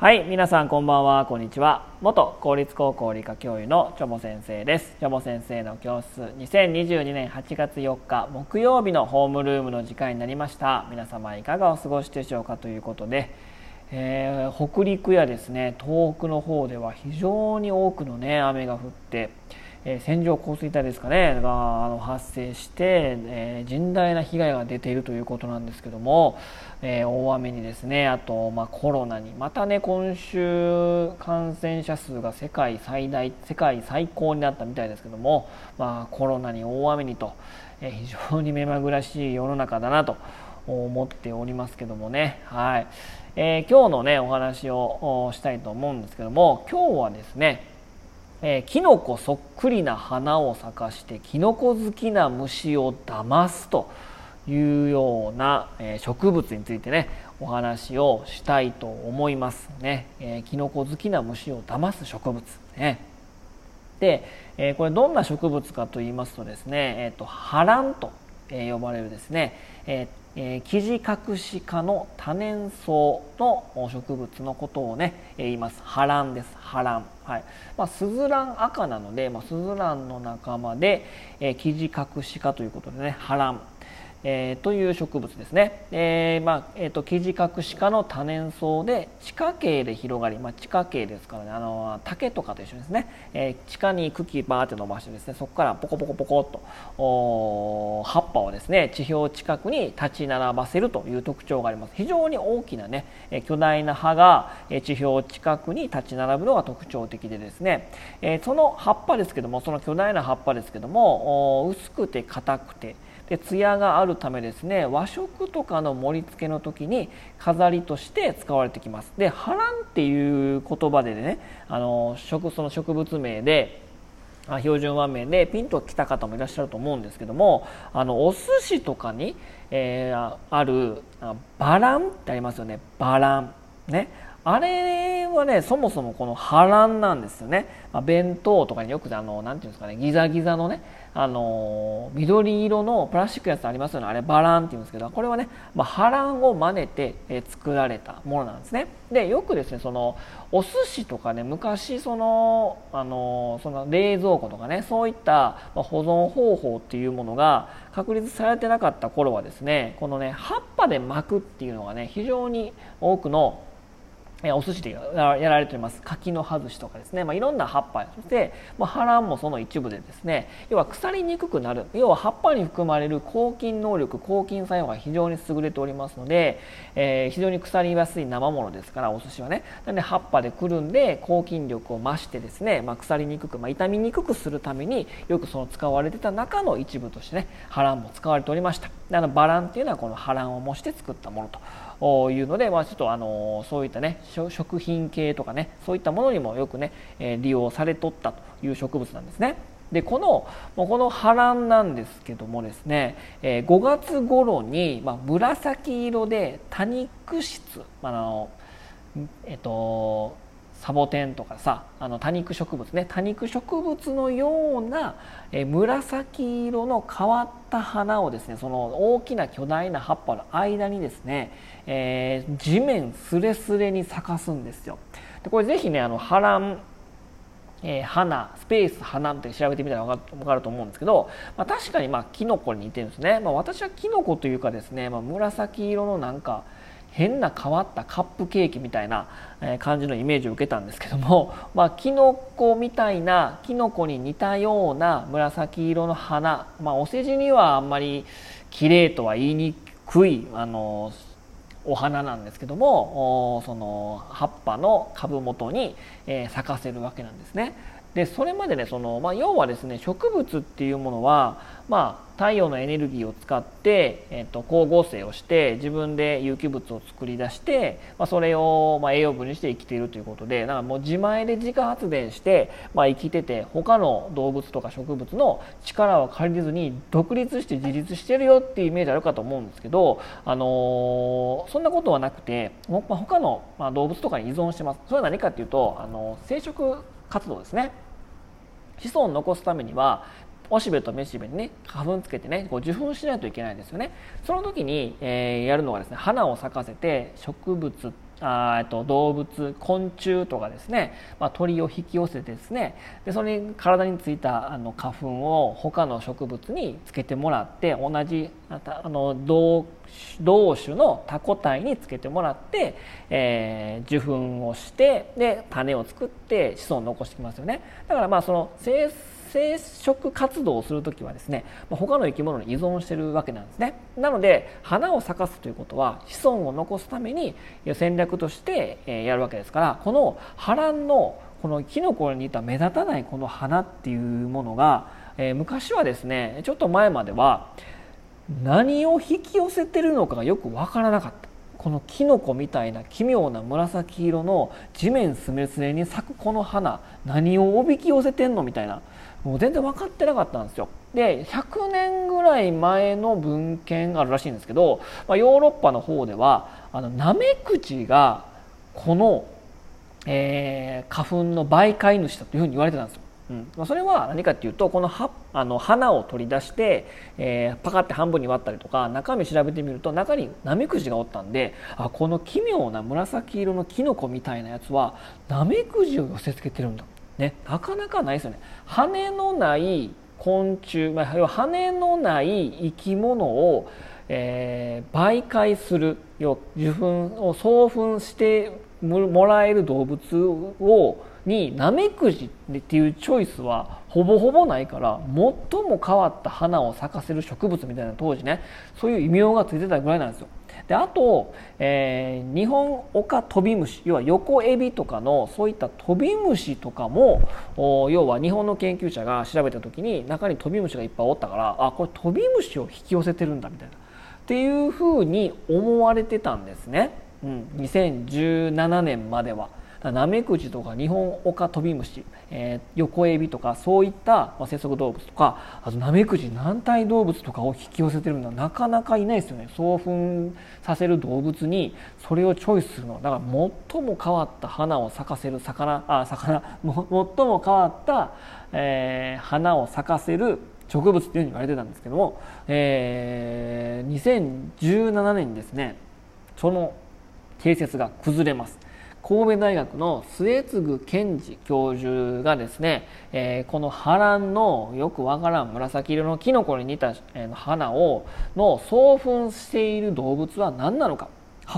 はい皆さんこんばんはこんにちは。元公立高校理科教諭のチョボ先生です。チョボ先生の教室2022年8月4日木曜日のホームルームの時間になりました。皆様いかがお過ごしでしょうかということで、えー、北陸やですね東北の方では非常に多くのね雨が降ってえ線状降水帯ですかね。があの発生して、え、甚大な被害が出ているということなんですけども、え、大雨にですねあと、ま、コロナに。またね今週感染者数が世界最大世界最高になったみたいですけども、まあ、コロナに大雨にと、え、非常に目まぐらしい世の中だなと思っておりますけどもね。はい、えー、今日のねお話をしたいと思うんですけども今日はですねえー、キノコそっくりな花を咲かしてキノコ好きな虫を騙すというような、えー、植物についてねお話をしたいと思いますね、えー、キノコ好きな虫を騙す植物ね。で、えー、これどんな植物かと言いますとですね、えーと、ハランと、え呼ばれるですね、えーえー、キジカクシ科の多年草の植物のことをね、えー、言います。ハランです。ハランはい。まあ、スズラン赤なので、まあ、スズランの仲間で、えー、キジカクシ科ということでねハランえー、という植物ですね、えーまあえーと、キジカクシ科の多年草で地下茎で広がり、まあ、地下茎ですからねあの竹とかと一緒ですね、えー、地下に茎バーって伸ばしてですねそこからポコポコポコっと葉っぱをですね地表近くに立ち並ばせるという特徴があります。非常に大きなね巨大な葉が地表近くに立ち並ぶのが特徴的でですね、えー、その葉っぱですけどもその巨大な葉っぱですけども薄くて硬くてで艶があるためですね和食とかの盛り付けの時に飾りとして使われてきます。で波乱っていう言葉でねあの植その植物名で標準和名でピンときた方もいらっしゃると思うんですけどもあのお寿司とかに、えー、あるバランってありますよね。バラン。ね。あれはねそもそもこの波乱なんですよね、まあ、弁当とかによくあのなていうんですかねギザギザのねあの緑色のプラスチックやつありますよね。あれバランって言うんですけどこれはね、まあ、波乱を真似て、え作られたものなんですね。でよくですねそのお寿司とかね昔そのあのその冷蔵庫とかねそういった保存方法っていうものが確立されてなかった頃はですねこのね葉っぱで巻くっていうのがね非常に多くのお寿司でやられています。柿の外しとかですね、まあ、いろんな葉っぱそして、まあ、葉もその一部でですね要は腐りにくくなる。要は葉っぱに含まれる抗菌能力抗菌作用が非常に優れておりますので、えー、非常に腐りやすい生ものですからお寿司はね。なので葉っぱでくるんで抗菌力を増してですね、まあ、腐りにくく、まあ、傷みにくくするためによくその使われてた中の一部としてね葉卵も使われておりました。あのバランっていうのはこの葉卵を模して作ったものと。いうので、まあ、ちょっとあのそういったね食品系とかねそういったものにもよくね、利用されとったという植物なんですね。でこのこの波乱なんですけどもですね、え5月頃に、まあ、紫色で多肉質、まあのえっとサボテンとかさあの多肉植物ね多肉植物のようなえ紫色の変わった花をですねその大きな巨大な葉っぱの間にですね、えー、地面すれすれに咲かすんですよ。でこれぜひねあの波乱えー、花スペース花って調べてみたら分かると思うんですけど、まあ、確かにまあキノコに似てるんですね、まあ、私はキノコというかですね、まあ、紫色のなんか変な変わったカップケーキみたいな感じのイメージを受けたんですけども、まあ、キノコみたいなキノコに似たような紫色の花、まあ、お世辞にはあんまり綺麗とは言いにくいあのお花なんですけどもその葉っぱの株元に、咲かせるわけなんですね。でそれまでねその、まあ、要はですね植物っていうものは、まあ、太陽のエネルギーを使って、えー、と光合成をして自分で有機物を作り出して、まあ、それを、まあ、栄養分にして生きているということでだかもう自前で自家発電して、まあ、生きてて他の動物とか植物の力を借りずに独立して自立してるよっていうイメージあるかと思うんですけど、あのー、そんなことはなくて、まあ、他の、まあ、動物とかに依存してます。それは何かっていうと、あの生殖活動ですね。子孫を残すためにはおしべとめしべにね花粉つけてねこう受粉しないといけないですよね。その時に、えー、やるのがですね花を咲かせて植物あと動物昆虫とかですね、まあ、鳥を引き寄せてですね。でそれに体についたあの花粉を他の植物につけてもらって同じあの同同種のタコ体につけてもらって、えー、受粉をしてで種を作って子孫を残してきますよね。だからまあその生生殖活動をする時はですね他の生き物に依存してるわけなんですね。なので花を咲かすということは子孫を残すために戦略としてやるわけですからこの波乱のこのキノコに似た目立たないこの花っていうものが、え昔はですねちょっと前までは何を引き寄せてるのかがよく分からなかった。このキノコみたいな奇妙な紫色の地面すめすれに咲くこの花何をおびき寄せてんのみたいな。もう全然分かってなかったんですよ。で100年ぐらい前の文献があるらしいんですけど、まあ、ヨーロッパの方ではあのナメクジがこの、えー、花粉の媒介主だというふうに言われてたんですよ。うんまあ、それは何かっていうとこのはあの花を取り出して、えー、パカって半分に割ったりとか中身調べてみると中にナメクジがおったんであこの奇妙な紫色のキノコみたいなやつはナメクジを寄せつけてるんだね、なかなかないですよね羽のない昆虫、まあ、要は羽のない生き物を、えー、媒介する要受粉を送粉してもらえる動物をにナメクジっていうチョイスはほぼほぼないから最も変わった花を咲かせる植物みたいな当時ねそういう異名がついてたぐらいなんですよ。であと、えー、日本オカトビムシ要は横エビとかのそういったトビムシとかも要は日本の研究者が調べた時に中にトビムシがいっぱいおったからあこれトビムシを引き寄せてるんだみたいな。っていうふうに思われてたんですね、うん、2017年までは。ナメクジとかニホンオカトビムシ、えー、横エビとかそういった、まあ、生息動物とかあとナメクジ軟体動物とかを引き寄せてるのはなかなかいないですよね。送粉させる動物にそれをチョイスするのは。だから最も変わった花を咲かせる魚あ魚最も変わった、えー、花を咲かせる植物っていうふうに言われてたんですけども、えー、2017年にですねその定説が崩れます。神戸大学の末次健二教授がですね、えー、この波乱のよくわからん紫色のキノコに似た、えー、花をの送粉している動物は何なのか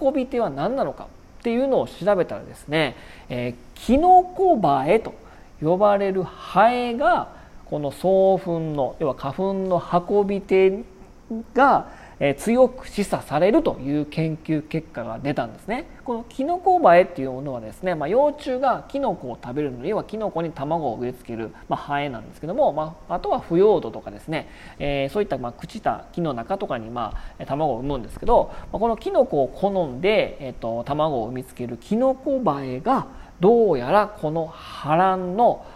運び手は何なのかっていうのを調べたらですね、えー、キノコバエと呼ばれるハエがこの送粉の要は花粉の運び手がえ強く示唆されるという研究結果が出たんですね。このキノコバエっていうものはですね、まあ、幼虫がキノコを食べるのに要はキノコに卵を植え付ける、まあ、ハエなんですけども、まあ、あとは腐葉土とかですね、えー、そういったま朽ちた木の中とかにまあ卵を産むんですけど、まあ、このキノコを好んで、えーと、卵を産みつけるキノコバエがどうやらこの波乱の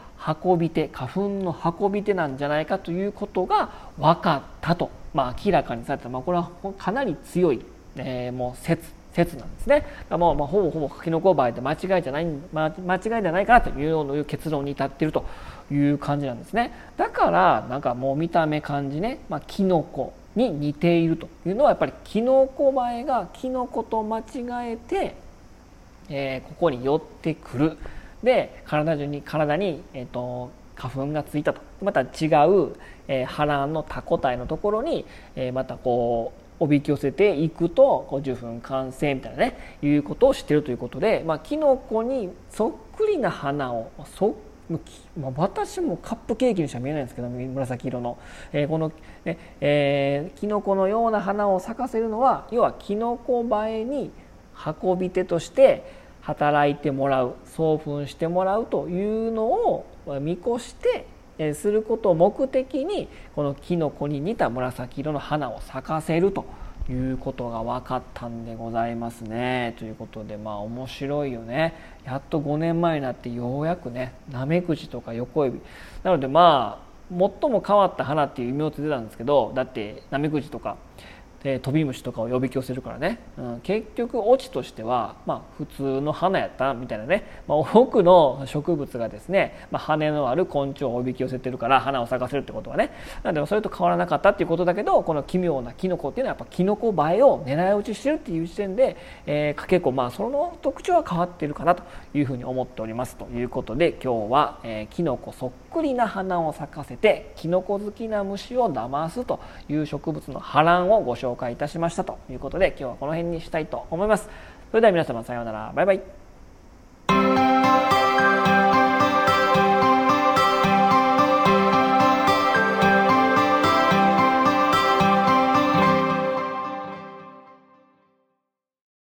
運び手花粉の運び手なんじゃないかということが分かったとまあ、明らかにされた、まあ、これはかなり強い、えー、もう説説なんですね。もう、まあ、ほぼほぼキノコバエで間違いじゃない、まあ間違いじゃないかなというよう結論に至っているという感じなんですね。だからなんかもう見た目感じね、まあ、キノコに似ているというのはやっぱりキノコバエがキノコと間違えて、えー、ここに寄ってくる。で体中に体に、えーと花粉がついたと。また違う、えー、波乱のタコ体のところに、えー、またこうおびき寄せていくとこう受粉完成みたいなねいうことをしてるということで、まあ、キノコにそっくりな花をそまあ、私もカップケーキにしか見えないんですけど紫色の、えー、この、ねえー、キノコのような花を咲かせるのは要はキノコ映えに運び手として働いてもらう送粉してもらうというのを見越してすることを目的にこのキノコに似た紫色の花を咲かせるということが分かったんでございますね。ということでまあ面白いよね。やっと5年前になってようやくねナメクジとか横エビなのでまあ最も変わった花っていう異名ついてたんですけどだってナメクジとかで飛び虫とかを呼び寄せるからね、うん、結局オチとしては、まあ、普通の花やったみたいなね、まあ、多くの植物がですね、まあ、羽のある昆虫をおびき寄せてるから花を咲かせるってことはね。なんでもそれと変わらなかったっていうことだけどこの奇妙なキノコっていうのはやっぱキノコ映えを狙い撃ちしてるっていう時点で、えー、結構まあその特徴は変わってるかなというふうに思っておりますということで今日は、えー、キノコそっくりな花を咲かせてキノコ好きな虫を騙すという植物の波乱をご紹介介いたしましたということで今日はこの辺にしたいと思います。それでは皆様さようならバイバイ